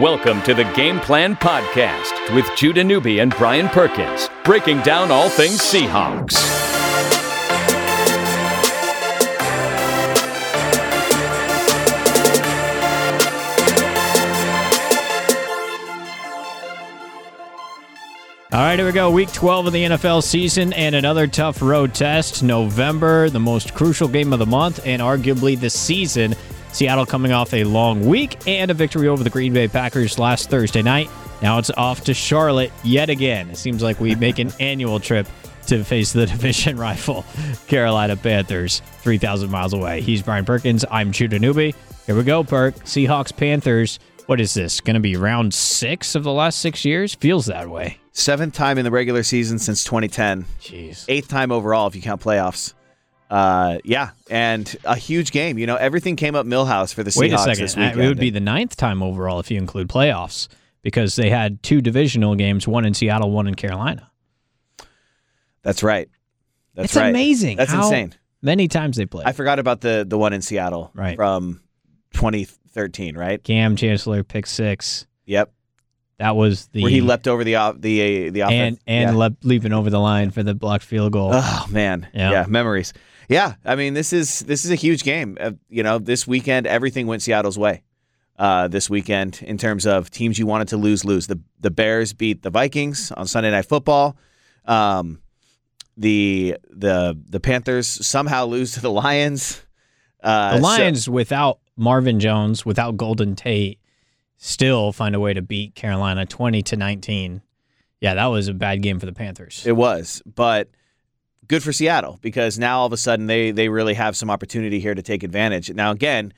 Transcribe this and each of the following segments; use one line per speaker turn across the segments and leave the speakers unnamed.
Welcome to the Game Plan Podcast with Judah Newby and Brian Perkins, breaking down all things Seahawks.
All right, here we go. Week 12 of the NFL season and another tough road test. November, the most crucial game of the month and arguably the season. Seattle coming off a long week and a victory over the Green Bay Packers last Thursday night. Now it's off to Charlotte yet again. It seems like we make an annual trip to face the division rival, Carolina Panthers, 3,000 miles away. He's Brian Perkins. I'm Judah Newby. Here we go, Perk. Seahawks Panthers. What is this? Going to be round six of the last six years? Feels that way.
Seventh time in the regular season since 2010.
Jeez.
Eighth time overall if you count playoffs. Uh, yeah, and a huge game. You know, everything came up Milhouse for the Seahawks
Wait a second.
this weekend.
It would be the ninth time overall if you include playoffs because they had two divisional games, one in Seattle, one in Carolina.
That's right. That's
it's
right.
amazing.
That's insane.
Many times they played.
I forgot about the the one in Seattle
Right.
from 2013. Right.
Kam Chancellor pick six.
Yep.
That was the
Where he leapt over the off the uh, the offense.
and and
yeah.
leapt, leaping over the line for the blocked field goal.
Oh man,
Yeah.
yeah. memories. Yeah, I mean this is this is a huge game. Uh, you know, this weekend everything went Seattle's way. Uh, this weekend in terms of teams you wanted to lose, lose. The the Bears beat the Vikings on Sunday Night Football. Um, the the the Panthers somehow lose to the Lions. Uh,
the
so-
Lions without Marvin Jones, without Golden Tate, still find a way to beat Carolina twenty to nineteen. Yeah, that was a bad game for the Panthers.
It was, but good for Seattle because now all of a sudden they they really have some opportunity here to take advantage. Now again,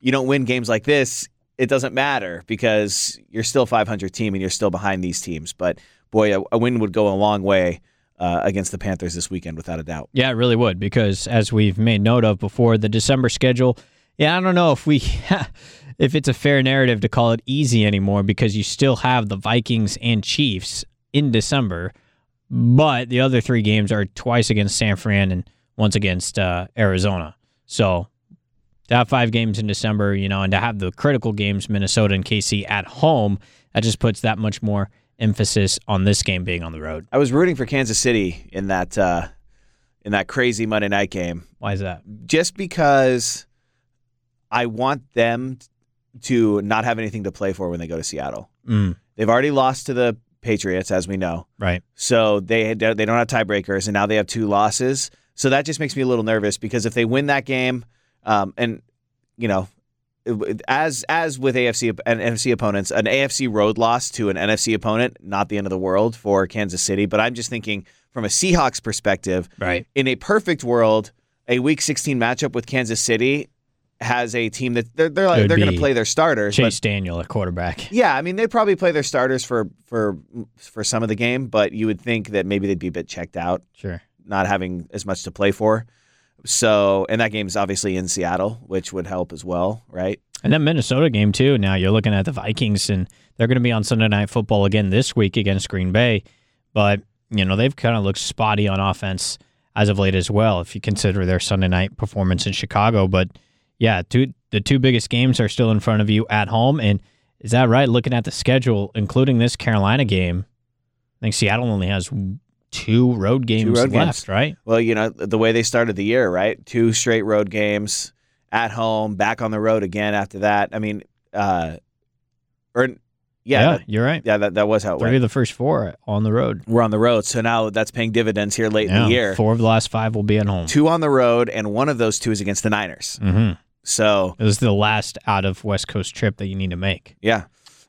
you don't win games like this, it doesn't matter because you're still 500 team and you're still behind these teams. But boy, a, a win would go a long way uh, against the Panthers this weekend without a doubt.
Yeah, it really would because as we've made note of before, the December schedule. Yeah, I don't know if we if it's a fair narrative to call it easy anymore because you still have the Vikings and Chiefs in December, but the other three games are twice against San Fran and once against uh, Arizona. So to have five games in December, you know, and to have the critical games, Minnesota and KC at home, that just puts that much more emphasis on this game being on the road.
I was rooting for Kansas City in that uh, in that crazy Monday night game
Why is that?
just because I want them to not have anything to play for when they go to Seattle.
Mm,
They've already lost to the Patriots, as we know.
right.
So they they don't have tiebreakers, and now they have two losses. So that just makes me a little nervous because if they win that game, um, and you know, as as with AFC and NFC opponents, an AFC road loss to an NFC opponent, not the end of the world for Kansas City. But I'm just thinking from a Seahawks perspective,
Right.
in a perfect world, a Week 16 matchup with Kansas City has a team that they're they're, like, they're going to play their starters. but-
Chase Daniel at quarterback.
yeah, I mean they probably play their starters for for for some of the game, but you would think that maybe they'd be a bit checked out,
Sure.
not having as much to play for. So, and that game is obviously in Seattle, which would help as well, right?
And that Minnesota game too. Now you're looking at the Vikings, and they're going to be on Sunday Night Football again this week against Green Bay. But you know they've kind of looked spotty on offense as of late as well. If you consider their Sunday night performance in Chicago, but yeah, two the two biggest games are still in front of you at home. And is that right? Looking at the schedule, including this Carolina game, I think Seattle only has two road games
road
left,
games.
right?
Well, you know the way they started the year, right? Two straight road games at home, back on the road again after that. I mean, uh, or yeah, that,
you're right.
yeah, that, that was how it
Three
went.
of the first four on the road.
We're on the road, so now that's paying dividends here late in the year.
Four of the last five will be at home.
Two on the road, and one of those two is against the Niners.
Mm-hmm.
So
It was the last out of West Coast trip that you need to make.
Yeah.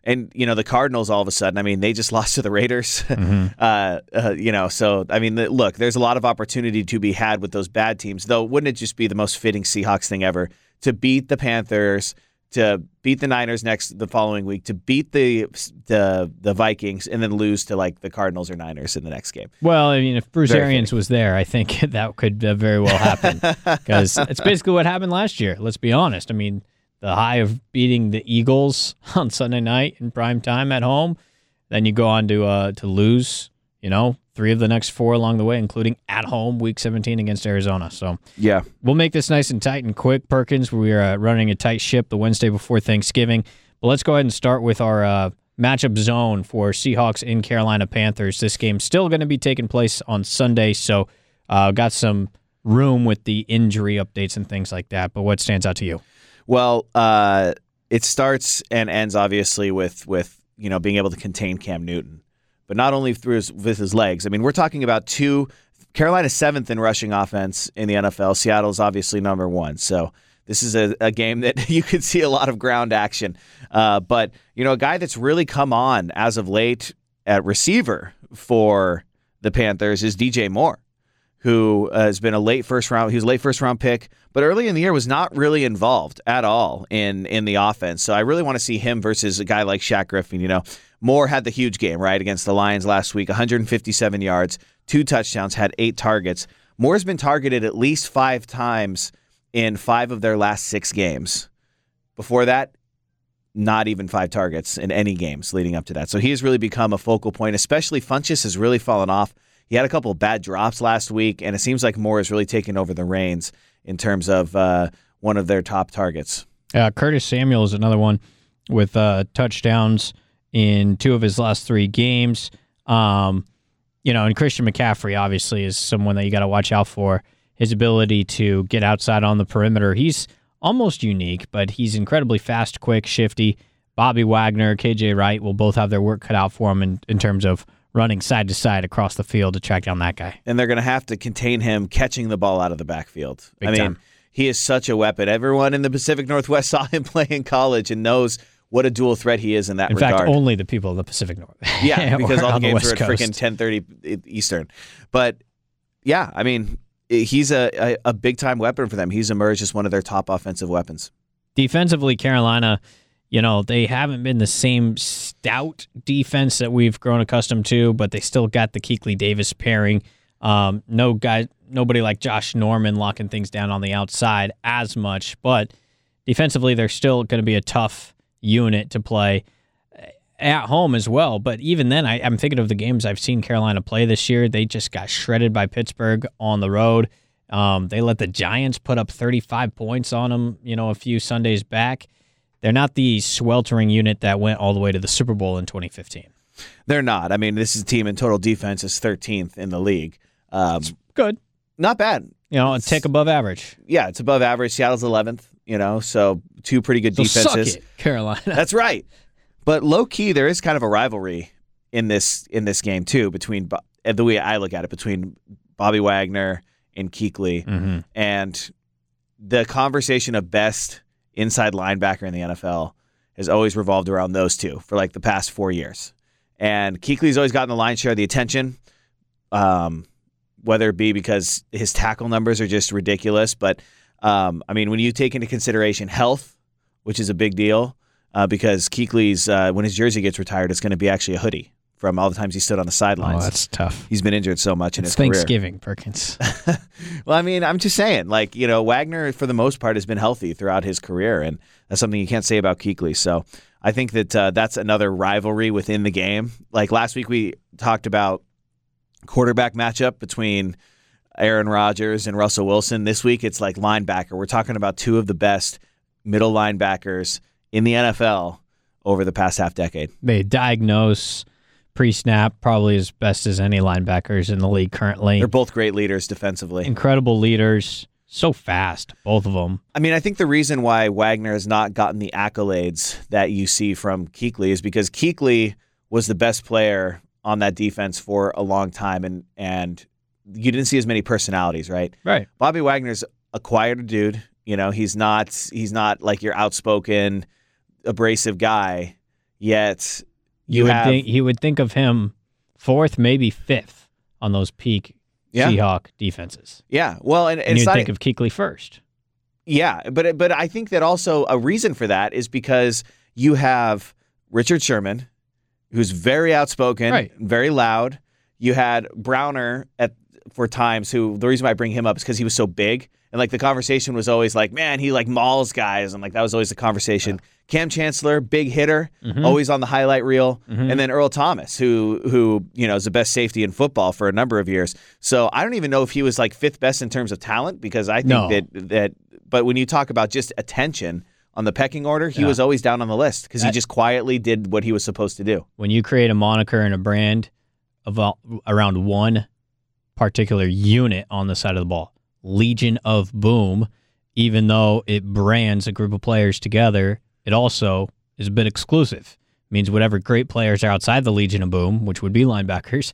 And you know the Cardinals all of a sudden. I mean, they just lost to the Raiders.
Mhm.
uh, uh, you know, so I mean, look, there's a lot of opportunity to be had with those bad teams. Though, wouldn't it just be the most fitting Seahawks thing ever to beat the Panthers, to beat the Niners next the following week, to beat the the the Vikings, and then lose to like the Cardinals or Niners in the next game?
Well, I mean, if Bruce
Very
Arians was there, I think that could uh, very well happen because it's basically what happened last year. Let's be honest. I mean, the high of beating the Eagles on Sunday night in prime time at home, then you go on to uh, to lose. You know, three of the next four along the way, including at home, Week 17 against Arizona. So
Yeah.
We'll make this nice and tight and quick, Perkins. We are uh, running a tight ship the Wednesday before Thanksgiving. But let's go ahead and start with our uh, matchup zone for Seahawks in Carolina Panthers. This game's still going to be taking place on Sunday, so uh, got some room with the injury updates and things like that. But what stands out to you?
Well, uh, it starts and ends obviously with with you know being able to contain Cam Newton, but not only through his, with his legs. I mean, we're talking about two. Carolina's seventh in rushing offense in the NFL. Seattle's obviously number one. So this is a, a game that you could see a lot of ground action. Uh, but you know, a guy that's really come on as of late at receiver for the Panthers is DJ Moore who uh, has been a late first round. He was late first round pick, but early in the year was not really involved at all in in the offense. So I really want to see him versus a guy like Shaq Griffin. You know, Moore had the huge game right against the Lions last week, 157 yards, two touchdowns, had eight targets. Moore's been targeted at least five times in five of their last six games. Before that, not even five targets in any games leading up to that. So he has really become a focal point, especially Funchess has really fallen off. He had a couple of bad drops last week, and it seems like Moore has really taken over the reins in terms of uh, one of their top targets.
Uh, Curtis Samuel is another one with uh, touchdowns in two of his last three games. Um, you know, and Christian McCaffrey obviously is someone that you got to watch out for. His ability to get outside on the perimeter, he's almost unique, but he's incredibly fast, quick, shifty. Bobby Wagner, KJ Wright will both have their work cut out for him in, in terms of running side to side across the field to track down that guy.
And they're going to have to contain him catching the ball out of the backfield.
Big
I mean,
time.
he is such a weapon. Everyone in the Pacific Northwest saw him play in college and knows what a dual threat he is in that regard.
In
regard.
fact, only the people of the Pacific North.
yeah, because all the games
West
are at
Coast.
freaking 10:30 Eastern. But yeah, I mean, he's a, a, a big time weapon for them. He's emerged as one of their top offensive weapons.
Defensively, Carolina, you know, they haven't been the same stout defense that we've grown accustomed to, but they still got the Kuechly Davis pairing. Um, no guy, nobody like Josh Norman locking things down on the outside as much, but defensively, they're still going to be a tough unit to play at home as well. But even then, I, I'm thinking of the games I've seen Carolina play this year. They just got shredded by Pittsburgh on the road. Um, they let the Giants put up 35 points on them, you know, a few Sundays back. They're not the sweltering unit that went all the way to the Super Bowl in 2015.
They're not. I mean, this is a team in total defense is 13th in the league. Um,
Good.
Not bad.
You know, a tick above average.
Yeah, it's above average. Seattle's 11th, you know, so two pretty good
So
defenses.
suck it, Carolina.
That's right. But low key, there is kind of a rivalry in this in this game too between the way I look at it between Bobby Wagner and Kuechly,
Mhm.
and the conversation of best inside linebacker in the NFL has always revolved around those two for like the past four years. And Kuechly's always gotten the lion's share of the attention, um, whether it be because his tackle numbers are just ridiculous. But um, I mean, when you take into consideration health, which is a big deal, uh, because Kuechly's uh, when his jersey gets retired, it's going to be actually a hoodie from all the times he stood on the
Oh,
sidelines.
that's tough.
He's been injured so much in
It's
his career.
Thanksgiving, Perkins.
Well, I mean, I'm just saying, like, you know, Wagner, for the most part, has been healthy throughout his career, and that's something you can't say about Kuechly. So I think that uh, that's another rivalry within the game. Like last week, we talked about quarterback matchup between Aaron Rodgers and Russell Wilson. This week, it's like linebacker. We're talking about two of the best middle linebackers in the NFL over the past half decade.
they diagnose pre-snap probably as best as any linebackers in the league currently.
They're both great leaders defensively.
Incredible leaders, so fast, both of them.
I mean, I think the reason why Wagner has not gotten the accolades that you see from Kuechly is because Kuechly was the best player on that defense for a long time, and and you didn't see as many personalities, right?
Right.
Bobby Wagner's a quieter dude. You know, he's not he's not like your outspoken, abrasive guy. Yet
You,
you,
would
have
think he would think of him fourth, maybe fifth on those peak
Yeah.
Seahawk defenses.
yeah. Well, and, and
And you'd think of Kuechly first.
Yeah, but but I think that also a reason for that is because you have Richard Sherman, who's very outspoken,
Right.
very loud. You had Browner at for times who the reason why I bring him up is because he was so big. And like the conversation was always like, man, he like mauls guys, and like that was always the conversation. Kam Chancellor, big hitter,
Mhm.
always on the highlight reel,
Mhm.
and then Earl Thomas, who who you know is the best safety in football for a number of years. So I don't even know if he was like fifth best in terms of talent because I think
No.
that that. But when you talk about just attention on the pecking order, he
Yeah.
was always down on the list because he just quietly did what he was supposed to do.
when you create a moniker and a brand of around one particular unit on the side of the ball, Legion of Boom, even though it brands a group of players together, it also is a bit exclusive. means whatever great players are outside the Legion of Boom, which would be linebackers,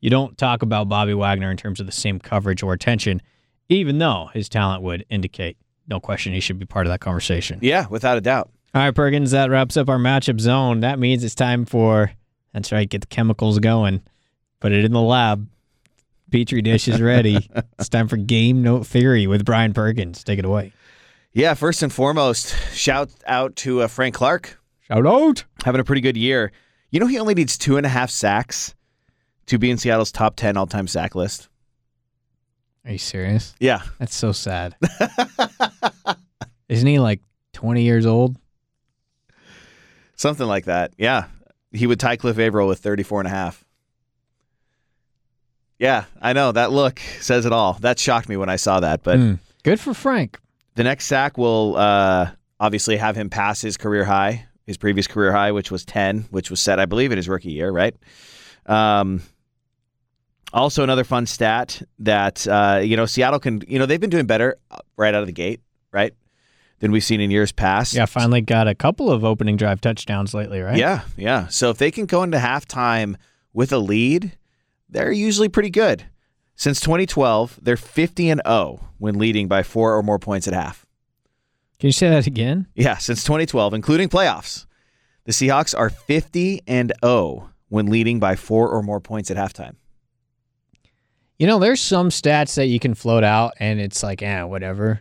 you don't talk about Bobby Wagner in terms of the same coverage or attention, even though his talent would indicate no question he should be part of that conversation.
Yeah, without a doubt.
All right, Perkins, that wraps up our matchup zone. That means it's time for, that's right, get the chemicals going, put it in the lab. Petri dish is ready. it's time for game note theory with Brian Perkins. Take it away.
Yeah, first and foremost, shout out to uh, Frank Clark
Shout out.
having a pretty good year. You know, he only needs two and a half sacks to be in Seattle's top 10 all time sack list.
Are you serious?
Yeah.
That's so sad. Isn't he like 20 years old?
Something like that. Yeah. He would tie Cliff Avril with 34 and a half. Yeah, I know. That look says it all. That shocked me when I saw that. But
Hmm. Good for Frank.
the next sack will uh, obviously have him pass his career high, his previous career high, which was 10, which was set, I believe, in his rookie year, right? Um, also, another fun stat that, uh, you know, Seattle can, you know, they've been doing better uh, right out of the gate, right? Than we've seen in years past.
Yeah, finally got a couple of opening drive touchdowns lately, right?
Yeah, yeah. So if they can go into halftime with a lead, they're usually pretty good. Since 2012, they're 50 and 0 when leading by four or more points at half.
Can you say that again?
Yeah, since 2012, including playoffs, the Seahawks are 50 and 0 when leading by four or more points at halftime.
You know, there's some stats that you can float out and it's like, eh, whatever.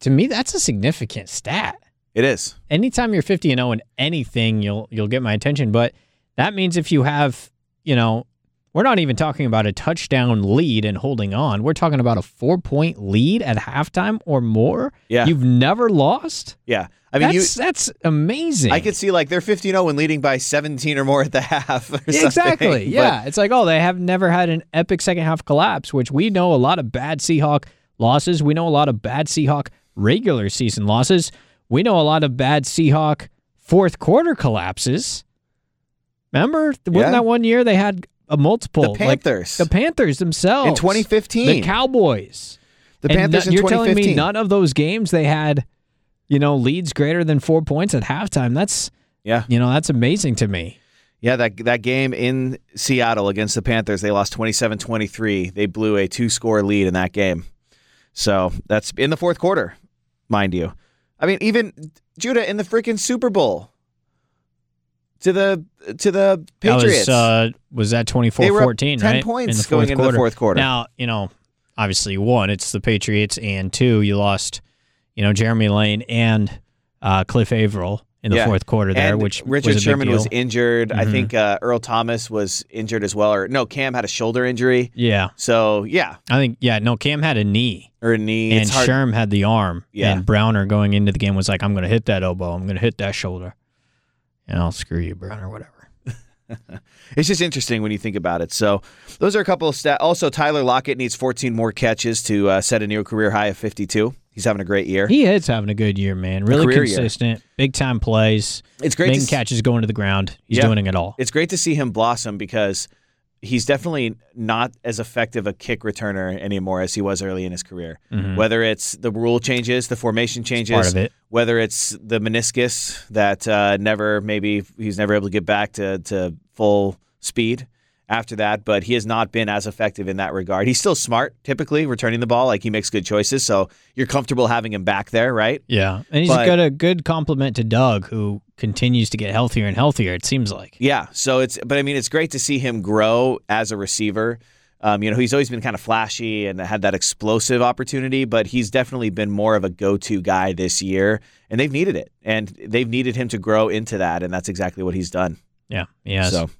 To me, that's a significant stat.
It is.
Anytime you're 50 and 0 in anything, you'll you'll get my attention. But that means if you have, you know, we're not even talking about a touchdown lead and holding on. We're talking about a four point lead at halftime or more.
Yeah.
You've never lost.
yeah. I mean,
that's that's amazing.
I could see like they're 50 0 when leading by 17 or more at the half. Or
Yeah,
something.
exactly.
But-
Yeah. it's like, oh, they have never had an epic second half collapse, which we know a lot of bad Seahawk losses. We know a lot of bad Seahawk regular season losses. We know a lot of bad Seahawk fourth quarter collapses. Remember? Wasn't
Yeah.
that one year they had a multiple?
The
like,
Panthers.
the Panthers themselves.
in 2015.
The Cowboys.
The
And
Panthers in
You're telling me none of those games they had, you know, leads greater than four points at halftime. That's,
yeah.
you know, that's amazing to me.
Yeah, that that game in Seattle against the Panthers, they lost 27-23. They blew a two-score lead in that game. So, that's in the fourth quarter, mind you. I mean, even Judah in the freaking Super Bowl to the to the Patriots.
That was, uh, was that 24
They were up
14,
10
right?
points
in
going into the fourth quarter.
Now, you know, obviously, one, it's the Patriots, and two, you lost, you know, Jeremy Lane and uh, Cliff Avril in the
Yeah.
fourth quarter there,
and
which
Richard
was
Sherman was injured. I
Mhm.
think uh, Earl Thomas was injured as well. Or no, Kam had a shoulder injury.
Yeah.
So yeah,
I think, yeah, no, Kam had a knee,
or a knee.
and. Sherm had the arm.
Yeah.
And Browner going into the game was like, I'm going to hit that elbow. I'm going to hit that shoulder. And I'll screw you, Browner, whatever.
It's just interesting when you think about it. So those are a couple of stats. Also, Tyler Lockett needs 14 more catches to uh, set a new career high of 52. He's having a great year.
He is having a good year, man. Really
career year.
consistent, big time plays,
It's great.
making catches going to the ground. He's
Yeah.
doing it all.
it's great to see him blossom because he's definitely not as effective a kick returner anymore as he was early in his career.
Mhm.
Whether it's the rule changes, the formation changes,
it.
whether it's the meniscus that uh, never maybe he's never able to get back to, to full speed after that, but he has not been as effective in that regard. He's still smart, typically returning the ball, like he makes good choices, so you're comfortable having him back there, right?
Yeah, and he's
But-
got a good compliment to Doug, who continues to get healthier and healthier. It seems like.
Yeah. So it's, but I mean, it's great to see him grow as a receiver. Um, you know, he's always been kind of flashy and had that explosive opportunity, but he's definitely been more of a go-to guy this year, and they've needed it, and they've needed him to grow into that, and that's exactly what he's done.
Yeah, yeah.
So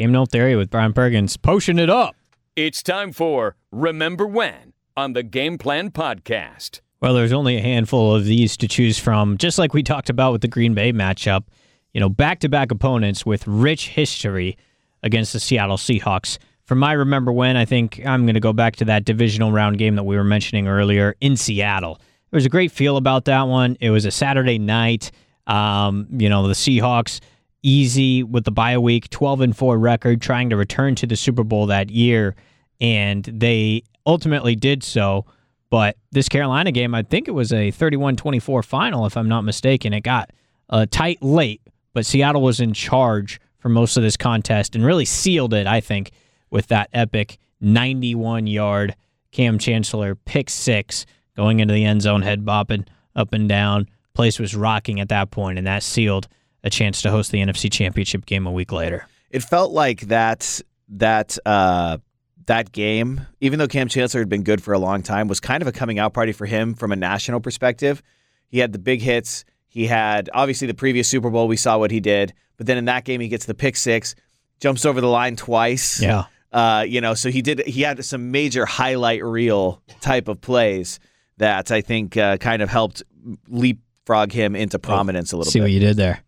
Game note theory with Brian Perkins, potion it up.
It's time for Remember When on the Game Plan Podcast.
Well, there's only a handful of these to choose from, just like we talked about with the Green Bay matchup. You know, back-to-back opponents with rich history against the Seattle Seahawks. For my remember when, I think I'm going to go back to that divisional round game that we were mentioning earlier in Seattle there was a great feel about that one. It was a Saturday night. Um, you know, the Seahawks easy with the bye week, 12 and 4 record, trying to return to the Super Bowl that year. And they ultimately did so. But this Carolina game, I think it was a 31 24 final, if I'm not mistaken. It got uh, tight late, but Seattle was in charge for most of this contest and really sealed it, I think, with that epic 91 yard Kam Chancellor pick six going into the end zone, head bopping up and down. Place was rocking at that point, and that sealed a chance to host the NFC Championship game a week later.
It felt like that that uh, that game, even though Kam Chancellor had been good for a long time, was kind of a coming out party for him from a national perspective. He had the big hits. He had obviously the previous Super Bowl. We saw what he did, but then in that game, he gets the pick six, jumps over the line twice.
Yeah.
Uh, you know, so he did. He had some major highlight reel type of plays that I think uh, kind of helped leapfrog him into prominence oh, a little
see
bit.
See what you did there.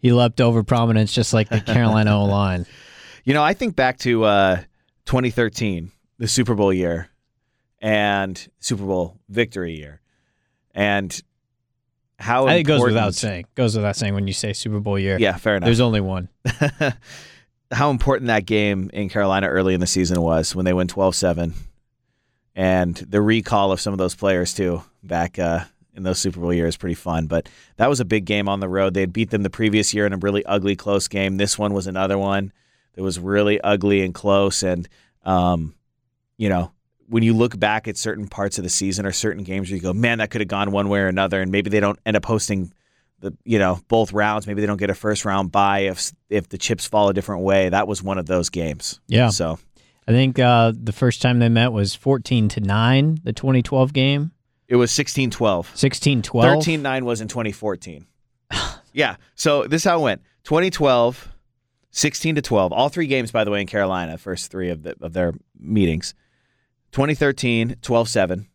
He leapt over prominence just like the Carolina O line.
You know, I think back to uh, 2013, the Super Bowl year, and Super Bowl victory year, and how
I think it goes without saying. Goes without saying when you say Super Bowl year.
Yeah, fair enough.
There's only one.
how important that game in Carolina early in the season was when they went 12-7 and the recall of some of those players too back uh, in those Super Bowl years pretty fun. But that was a big game on the road. They had beat them the previous year in a really ugly, close game. This one was another one that was really ugly and close. And, um, you know, when you look back at certain parts of the season or certain games where you go, man, that could have gone one way or another, and maybe they don't end up hosting the you know both rounds. Maybe they don't get a first round bye if if the chips fall a different way. That was one of those games.
Yeah.
So
I think uh, the first time they met was fourteen to nine. The 2012 game.
It was 16 12.
16 12.
13 9 was in 2014. yeah. So this is how it went 2012, 16 to 12. All three games, by the way, in Carolina, first three of, the, of their meetings. 2013, 12 7.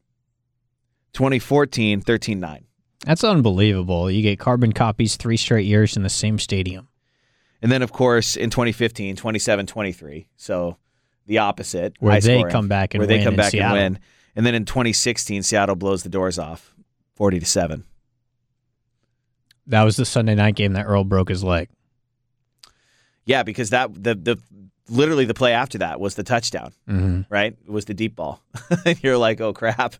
2014, 13 9.
That's unbelievable. You get carbon copies three straight years in the same stadium.
And then, of course, in 2015, 27 23. So the opposite.
Where they scoring, come back and
where
they
come back
Seattle.
and win. And then in 2016, Seattle blows the doors off 40 to 7.
That was the Sunday night game that Earl broke his leg.
Yeah, because that the the literally the play after that was the touchdown,
mm-hmm.
right? It was the deep ball. and you're like, oh crap.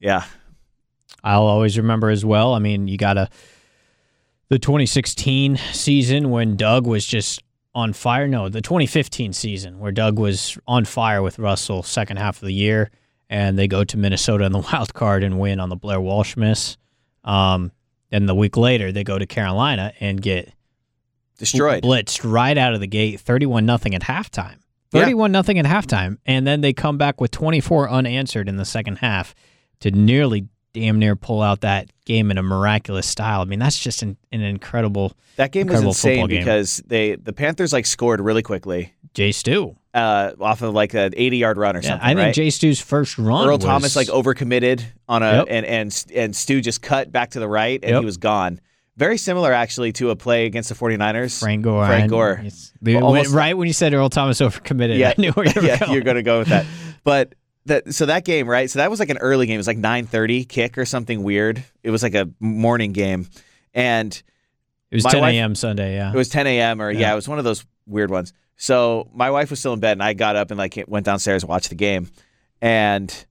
Yeah.
I'll always remember as well. I mean, you got a the 2016 season when Doug was just on fire. No, the 2015 season where Doug was on fire with Russell second half of the year, and they go to Minnesota in the wild card and win on the Blair Walsh miss. Um, then the week later, they go to Carolina and get
destroyed,
blitzed right out of the gate, 31 nothing at halftime. 31 nothing yeah. at halftime, and then they come back with 24 unanswered in the second half to nearly damn near pull out that game in a miraculous style. I mean, that's just an, an incredible.
That game
was
insane because they the Panthers like scored really quickly.
J-Stew
uh, off of like an 80 yard run or yeah, something. I
think
right?
Jay Stu's first run.
Earl
was...
Thomas like overcommitted on a yep. and and and Stew just cut back to the right and yep. he was gone. Very similar actually to a play against the 49ers.
Frank Gore.
Frank Gore.
Almost, right when you said Earl Thomas overcommitted, yeah, I knew where you were
yeah,
going.
you're going to go with that. But that so that game, right? So that was like an early game. It was like 9:30 kick or something weird. It was like a morning game. And
it was 10 a.m. Sunday, yeah.
It was 10 a.m. or yeah. yeah, it was one of those weird ones. So my wife was still in bed, and I got up and like went downstairs and watched the game, and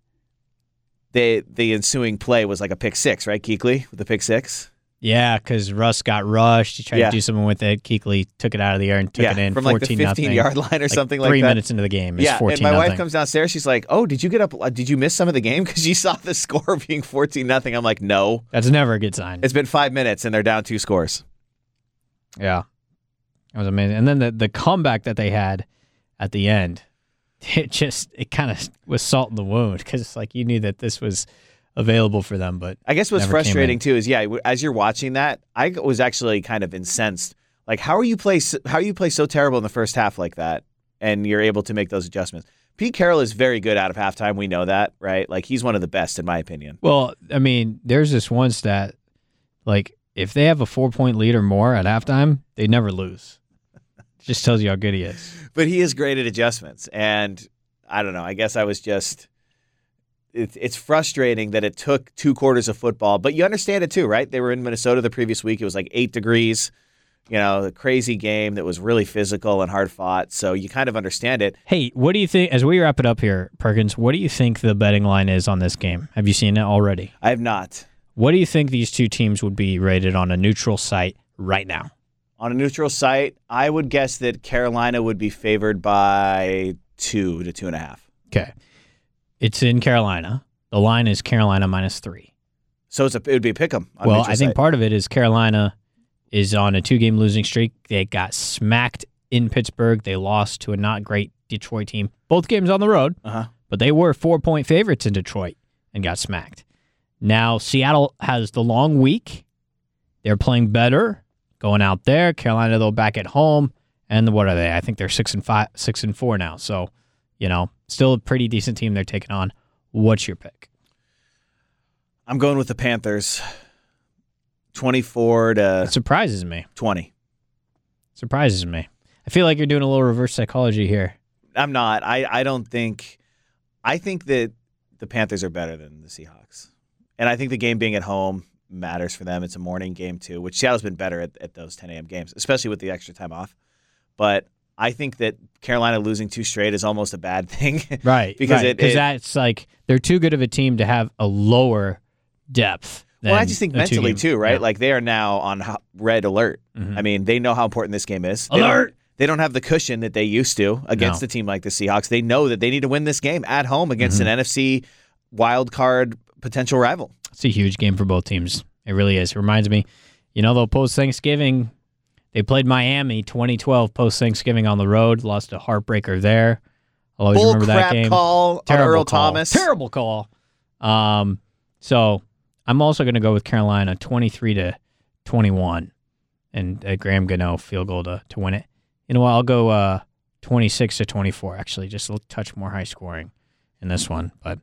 the the ensuing play was like a pick six, right? Kuechly with the pick six.
Yeah, because Russ got rushed. He tried yeah. to do something with it. Kuechly took it out of the air and took
yeah,
it in
from
like
the 15
nothing.
yard line or
like
something like that.
three minutes into the game.
Yeah,
14
and my
nothing.
wife comes downstairs. She's like, "Oh, did you get up? Uh, did you miss some of the game because you saw the score being 14 nothing?" I'm like, "No,
that's never a good sign."
It's been five minutes and they're down two scores.
Yeah, it was amazing. And then the the comeback that they had at the end, it just it kind of was salt in the wound because it's like you knew that this was available for them, but
I guess what's frustrating too is yeah, as you're watching that, I was actually kind of incensed. Like, how are you play how you play so terrible in the first half like that, and you're able to make those adjustments? Pete Carroll is very good out of halftime. We know that, right? Like he's one of the best in my opinion.
Well, I mean, there's this one stat, like if they have a four point lead or more at halftime, they never lose. Just tells you how good he is.
But he is great at adjustments, and I don't know. I guess I was just it's it's frustrating that it took two quarters of football, but you understand it too, right? They were in Minnesota the previous week. It was like eight degrees, you know, a crazy game that was really physical and hard fought. So you kind of understand it.
Hey, what do you think, as we wrap it up here, Perkins, what do you think the betting line is on this game? Have you seen it already?
I have not.
What do you think these two teams would be rated on a neutral site right now?
On a neutral site, I would guess that Carolina would be favored by two to two and a half.
Okay. It's in Carolina. The line is Carolina minus three.
So it's a, it would be a pick 'em.
well, I think
site.
part of it is Carolina is on a two game losing streak. They got smacked in Pittsburgh. They lost to a not great Detroit team. Both games on the road,
Uh-huh.
but they were four point favorites in Detroit and got smacked. Now, Seattle has the long week. They're playing better going out there. Carolina, though, back at home. And what are they? I think they're six and five, six and four now. So, you know, still a pretty decent team they're taking on. What's your pick?
I'm going with the Panthers. 24 to
It surprises me.
20.
Surprises me. I feel like you're doing a little reverse psychology here.
I'm not. I, I don't think. I think that the Panthers are better than the Seahawks. And I think the game being at home matters for them. It's a morning game, too, which Seattle's been better at, at those 10 a.m. games, especially with the extra time off. But I think that Carolina losing two straight is almost a bad thing.
Right.
Because it-
because
it-
that's like they're too good of a team to have a lower depth.
well, I just think mentally, too, right?
Yeah.
Like they are now on red alert.
Mhm.
I mean, they know how important this game is. They don't-
Alert!
They don't have the cushion that they used to against
No.
a team like the Seahawks. They know that they need to win this game at home against
Mm-hmm.
an NFC wild card potential rival.
It's a huge game for both teams. It really is. It reminds me, you know, though post Thanksgiving, they played Miami 2012 post Thanksgiving on the road, lost a heartbreaker there. I'll always
Bull
remember that
crap
game.
call
Terrible
Earl
call.
Thomas.
Terrible call. Um, so I'm also going to go with Carolina 23 to 21 and a Graham Gano field goal to, to win it. You know what? I'll go uh, 26 to 24, actually, just a touch more high scoring in this one. But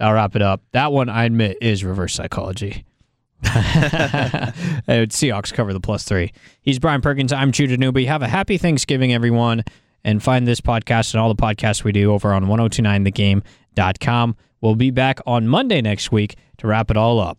that'll wrap it up. That one, I admit, is reverse psychology. Seahawks cover the plus three. He's Brian Perkins. I'm Judah Newby. Have a happy Thanksgiving, everyone. And find this podcast and all the podcasts we do over on 1029thegame.com. We'll be back on Monday next week to wrap it all up.